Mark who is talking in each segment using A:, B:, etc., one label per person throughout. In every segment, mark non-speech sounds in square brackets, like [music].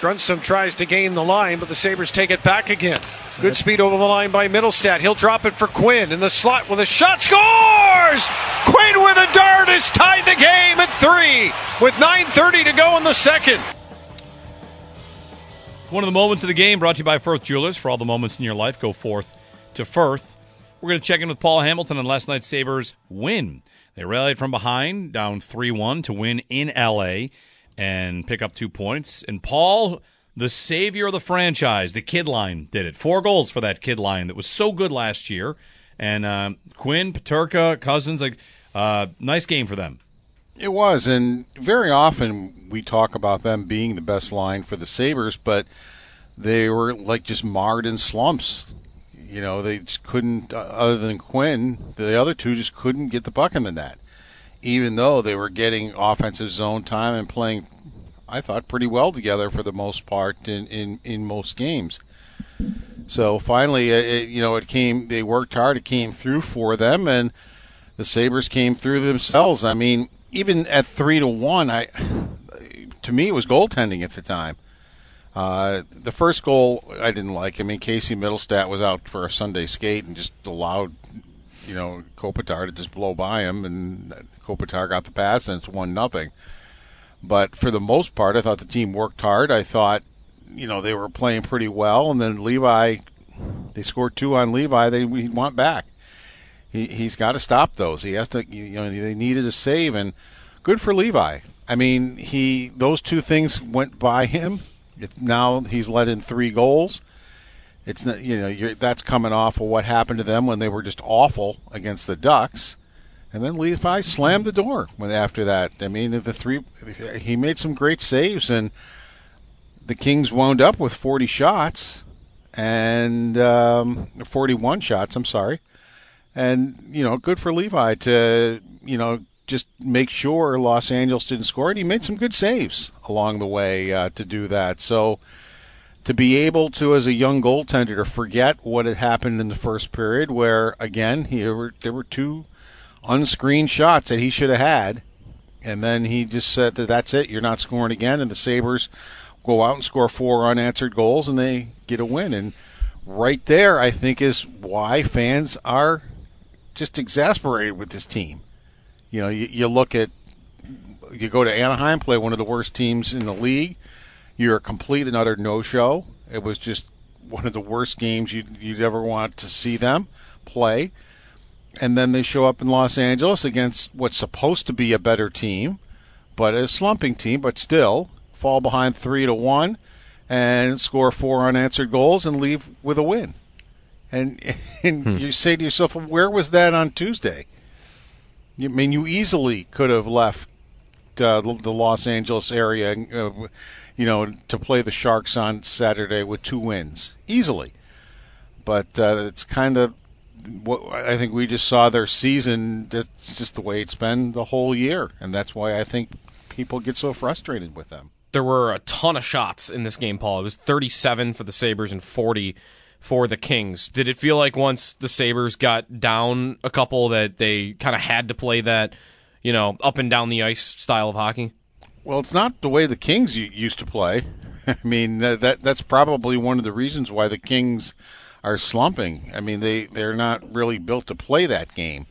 A: Grundstrom tries to gain the line, but the Sabres take it back again. Good speed over the line by Mittelstadt. He'll drop it for Quinn in the slot with a shot. Scores! Quinn with a dart has tied the game at three with 9.30 to go in the second.
B: One of the moments of the game brought to you by Firth Jewelers. For all the moments in your life, go forth to Firth. We're going to check in with Paul Hamilton on last night's Sabres win. They rallied from behind, down 3 1 to win in LA and pick up two points. And Paul, the savior of the franchise, the kid line did it. Four goals for that kid line that was so good last year. And uh, Quinn, Peterka, Cousins, like uh, nice game for them.
C: It was, and very often we talk about them being the best line for the Sabres, but they were like just marred in slumps. You know, they just couldn't, uh, other than Quinn, the other two just couldn't get the puck in the net even though they were getting offensive zone time and playing, I thought, pretty well together for the most part in, in, in most games. So finally, it, you know, it came. They worked hard. It came through for them, and the Sabres came through themselves. I mean, even at three to one, I to me it was goaltending at the time. Uh, the first goal I didn't like. I mean, Casey Mittelstadt was out for a Sunday skate and just allowed you know Kopitar to just blow by him, and Kopitar got the pass, and it's one nothing. But for the most part, I thought the team worked hard. I thought, you know, they were playing pretty well, and then Levi, they scored two on Levi. They we want back. He he's got to stop those. He has to. You know, they needed a save, and good for Levi. I mean, he those two things went by him. Now he's let in three goals it's not you know that's coming off of what happened to them when they were just awful against the Ducks, and then Levi slammed the door when after that. I mean, the three he made some great saves, and the Kings wound up with 40 shots and um, 41 shots. I'm sorry, and you know, good for Levi to you know just make sure Los Angeles didn't score, and he made some good saves along the way uh, to do that. So to be able to, as a young goaltender, to forget what had happened in the first period, where again he, there, were, there were two unscreened shots that he should have had, and then he just said that that's it, you're not scoring again, and the Sabres go out and score four unanswered goals, and they get a win. And right there, I think, is why fans are just exasperated with this team. You know, you, you look at you go to Anaheim, play one of the worst teams in the league you're a complete and utter no-show. It was just one of the worst games you'd, you'd ever want to see them play. And then they show up in Los Angeles against what's supposed to be a better team, but a slumping team, but still fall behind three to one and score four unanswered goals and leave with a win. And, [laughs] and hmm. you say to yourself, where was that on Tuesday? I mean, you easily could have left uh, the Los Angeles area uh, you know, to play the Sharks on Saturday with two wins easily. But uh, it's kind of what I think we just saw their season. That's just the way it's been the whole year, and that's why I think people get so frustrated with them.
D: There were a ton of shots in this game, Paul. It was 37 for the Sabres and 40 for the Kings. Did it feel like once the Sabres got down a couple that they kind of had to play that, you know, up and down the ice style of hockey?
C: Well, it's not the way the Kings used to play. [laughs] I mean, that that's probably one of the reasons why the Kings are slumping. I mean, they they're not really built to play that game.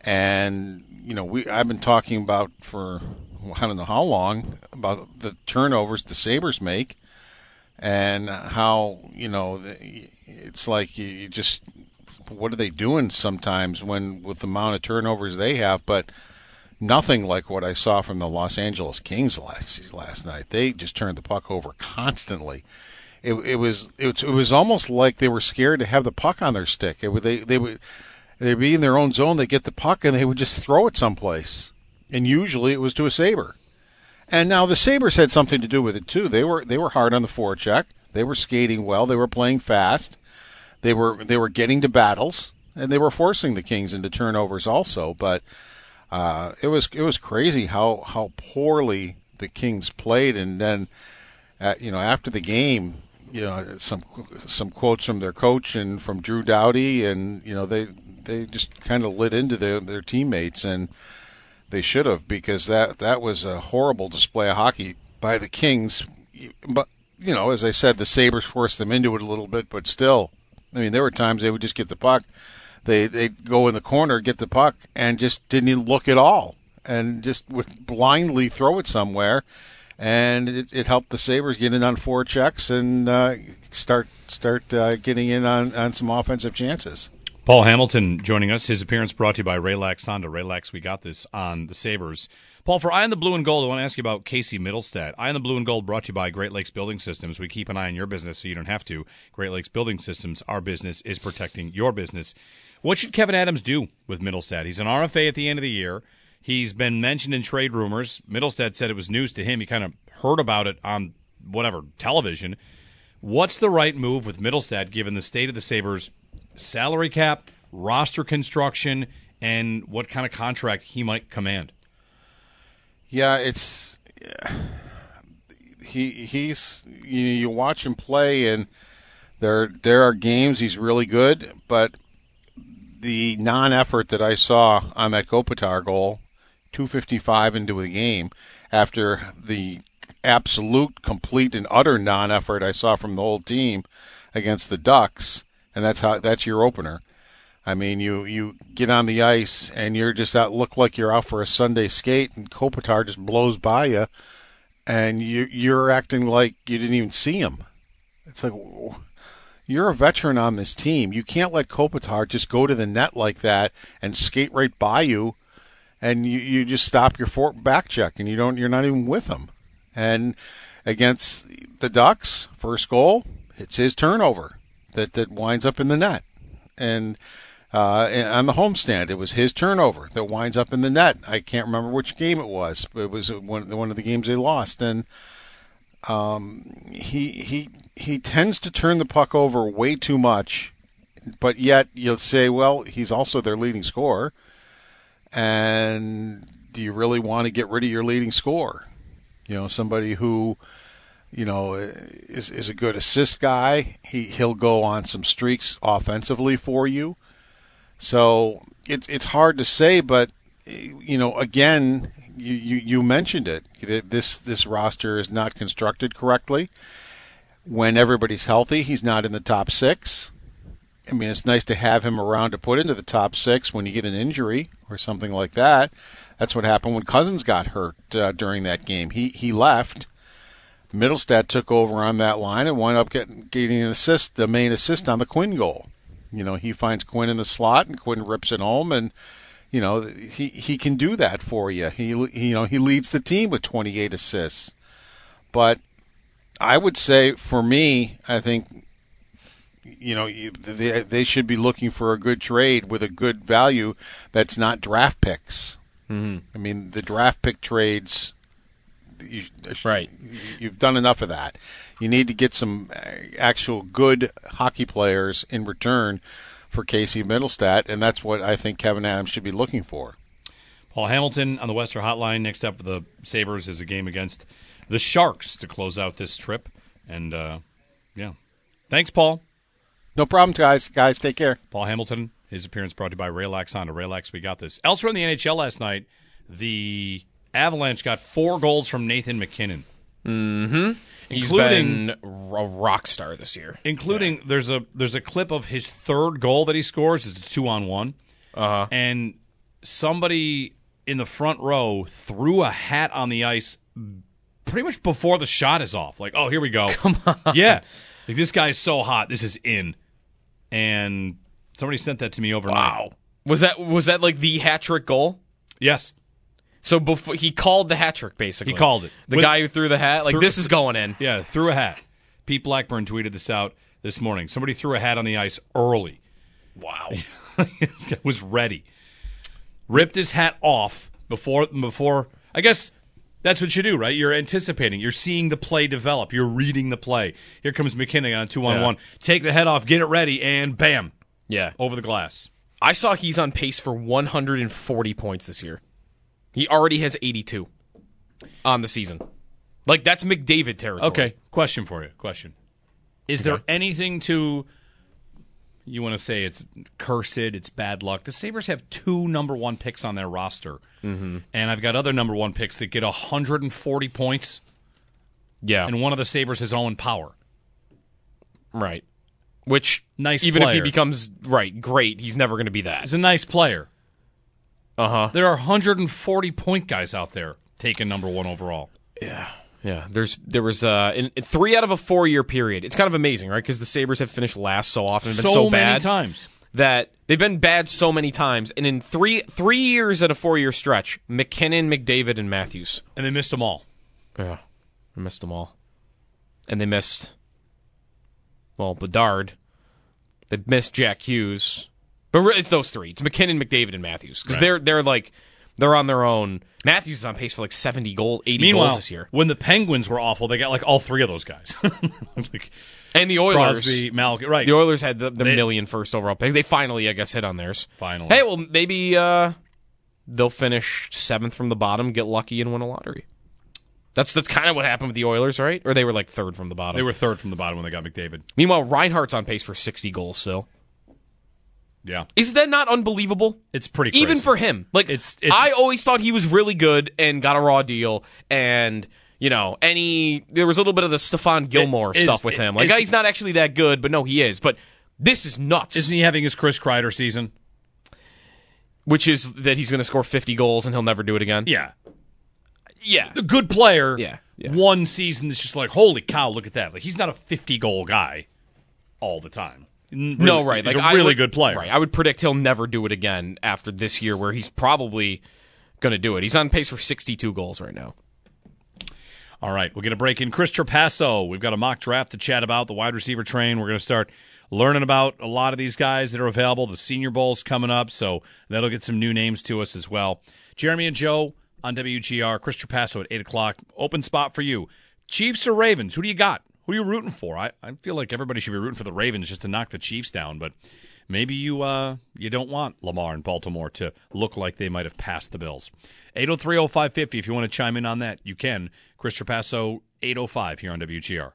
C: And you know, we I've been talking about for I don't know how long about the turnovers the Sabres make, and how you know it's like you just what are they doing sometimes when with the amount of turnovers they have, but nothing like what I saw from the Los Angeles Kings last last night. They just turned the puck over constantly. It, it was it, it was almost like they were scared to have the puck on their stick. It they they would they'd be in their own zone. They get the puck and they would just throw it someplace, and usually it was to a saber. And now the Sabres had something to do with it too. They were they were hard on the forecheck. They were skating well. They were playing fast. They were they were getting to battles, and they were forcing the Kings into turnovers also. But uh, it was it was crazy how how poorly the Kings played, and then uh, you know after the game, you know some some quotes from their coach and from Drew Doughty, and you know they they just kind of lit into their their teammates, and they should have because that that was a horrible display of hockey by the Kings. But you know, as I said, the Sabres forced them into it a little bit, but still, I mean, there were times they would just get the puck, they they go in the corner, get the puck, and just didn't even look at all, and just would blindly throw it somewhere, and it, it helped the Sabres get in on forechecks and uh, start start uh, getting in on, on some offensive chances.
B: Paul Hamilton joining us. His appearance brought to you by Ray Laks Honda. Ray Laks, we got this on the Sabres. Paul, for Eye on the Blue and Gold, I want to ask you about Casey Mittelstadt. Eye on the Blue and Gold brought to you by Great Lakes Building Systems. We keep an eye on your business so you don't have to. Great Lakes Building Systems, our business is protecting your business. What should Kevin Adams do with Mittelstadt? He's an RFA at the end of the year. He's been mentioned in trade rumors. Mittelstadt said it was news to him. He kind of heard about it on whatever television. What's the right move with Mittelstadt given the state of the Sabres salary cap, roster construction, and what kind of contract he might command?
C: Yeah, it's he he's you, you watch him play and there there are games he's really good, but the non-effort that I saw on that Kopitar goal, 255 into a game after the absolute complete and utter non-effort I saw from the whole team against the Ducks, and that's how that's your opener. I mean, you you get on the ice and you're just out look like you're out for a Sunday skate, and Kopitar just blows by you, and you you're acting like you didn't even see him. It's like you're a veteran on this team. You can't let Kopitar just go to the net like that and skate right by you, and you, you just stop your for- back check and you don't you're not even with him. And against the Ducks, first goal, it's his turnover that that winds up in the net, and uh, on the homestand. It was his turnover that winds up in the net. I can't remember which game it was, but it was one, one of the games they lost. And um, he he he tends to turn the puck over way too much, but yet you'll say, well, he's also their leading scorer. And do you really want to get rid of your leading scorer? You know, somebody who you know, is is a good assist guy. He he'll go on some streaks offensively for you. So it's it's hard to say, but you know, again, you, you, you mentioned it. This this roster is not constructed correctly. When everybody's healthy, he's not in the top six. I mean, it's nice to have him around to put into the top six when you get an injury or something like that. That's what happened when Cousins got hurt uh, during that game. He he left. Mittelstadt took over on that line and wound up getting getting an assist, the main assist on the Quinn goal. You know, he finds Quinn in the slot, and Quinn rips it home, and you know he he can do that for you. He, he you know he leads the team with 28 assists. But I would say for me, I think you know they they should be looking for a good trade with a good value that's not draft picks.
D: Mm-hmm.
C: I mean, the draft pick trades. You,
D: right.
C: You've done enough of that. You need to get some uh, actual good hockey players in return for Casey Mittelstadt, and that's what I think Kevin Adams should be looking for.
B: Paul Hamilton on the Western Hotline. Next up for the Sabres is a game against the Sharks to close out this trip. And, uh, yeah. Thanks, Paul.
C: No problem, guys. Guys, take care.
B: Paul Hamilton, his appearance brought to you by Ray Laks Honda. Ray Laks, we got this. Elsewhere in the NHL last night, the Avalanche got four goals from Nathan MacKinnon.
D: Mm-hmm. He's been a rock star this year.
B: Including yeah. there's a there's a clip of his third goal that he scores. It's a two on one,
D: uh-huh.
B: and somebody in the front row threw a hat on the ice pretty much before the shot is off. Like, oh, here we go. [laughs]
D: Come on,
B: yeah. Like this guy's so hot. This is in, and somebody sent that to me overnight.
D: Wow. Was that was that like the hat trick goal?
B: Yes.
D: So before he called the hat trick, basically,
B: he called it.
D: The With, guy who threw the hat, like threw, this is going in.
B: Yeah, threw a hat. Pete Blackburn tweeted this out this morning. Somebody threw a hat on the ice early.
D: Wow, [laughs]
B: this guy was ready. Ripped his hat off before before. I guess that's what you do, right? You're anticipating. You're seeing the play develop. You're reading the play. Here comes MacKinnon on a two on one. Take the head off, get it ready, and bam.
D: Yeah,
B: over the glass.
D: I saw he's on pace for 140 points this year. He already has 82 on the season. Like that's McDavid territory.
B: Okay, question for you. Question: Is okay. there anything to you want to say it's cursed, it's bad luck. The Sabres have two number one picks on their roster. Mm-hmm. And I've got other number one picks that get 140 points,
D: Yeah,
B: and one of the Sabres is Owen Power.
D: right. Which
B: Nice
D: even if he becomes right, great, he's never going to be that.
B: He's a nice player.
D: Uh huh.
B: There are 140 point guys out there taking number one overall.
D: Yeah. Yeah, there's there was uh in, in three out of a four year period. It's kind of amazing, right? Because the Sabres have finished last so often, and been
B: so,
D: so,
B: many
D: bad
B: times.
D: that they've been bad so many times. And in three three years at a four year stretch, MacKinnon, McDavid, and Matthews.
B: And they missed them all.
D: Yeah, I missed them all, and they missed. Well, Bedard. They missed Jack Hughes, but it's those three. It's MacKinnon, McDavid, and Matthews because
B: Right.
D: they're they're like they're on their own. Matthews is on pace for like seventy goal, eighty
B: Meanwhile,
D: goals this year,
B: when the Penguins were awful, they got like all three of those guys. [laughs] like
D: and the Oilers.
B: Crosby, Malkin, right?
D: The Oilers had the, the
B: They-
D: million first overall pick. They finally, I guess, hit on theirs.
B: Finally.
D: Hey, well, maybe uh, they'll finish seventh from the bottom, get lucky, and win a lottery. That's that's kind of what happened with the Oilers, right? Or they were like third from the bottom.
B: They were third from the bottom when they got McDavid.
D: Meanwhile, Reinhart's on pace for sixty goals still.
B: Yeah,
D: Is that not unbelievable?
B: it's pretty. Crazy.
D: Even for him, like
B: It's- it's-
D: I always thought he was really good and got a raw deal, and you know, any there was a little bit of the Stefan Gilmore
B: Is-
D: stuff with him. Like
B: is-
D: he's not actually that good, but no, he is. But this is nuts.
B: isn't he having his Chris Kreider season?
D: which is that he's going to score 50 goals and he'll never do it again.
B: Yeah,
D: Yeah.
B: The good player.
D: Yeah, yeah.
B: One season that's just like, holy cow, look at that. Like he's not a 50 goal guy all the time. N-
D: No, right.
B: He's
D: like
B: a really
D: would-
B: good player.
D: Right. I would predict he'll never do it again after this year, where he's probably going to do it. He's on pace for 62 goals right now.
B: All right, we'll get a break in. Chris Trapasso. We've got a mock draft to chat about, the wide receiver train. We're going to start learning about a lot of these guys that are available. The Senior Bowl's coming up, so that'll get some new names to us as well. Jeremy and Joe on WGR. Chris Trapasso at 8 o'clock. Open spot for you. Chiefs or Ravens? Who do you got? Who are you rooting for? I, I feel like everybody should be rooting for the Ravens just to knock the Chiefs down, but maybe you uh, you don't want Lamar and Baltimore to look like they might have passed the Bills. 8030550 if you want to chime in on that, you can. Chris Trapasso 805 here on WGR.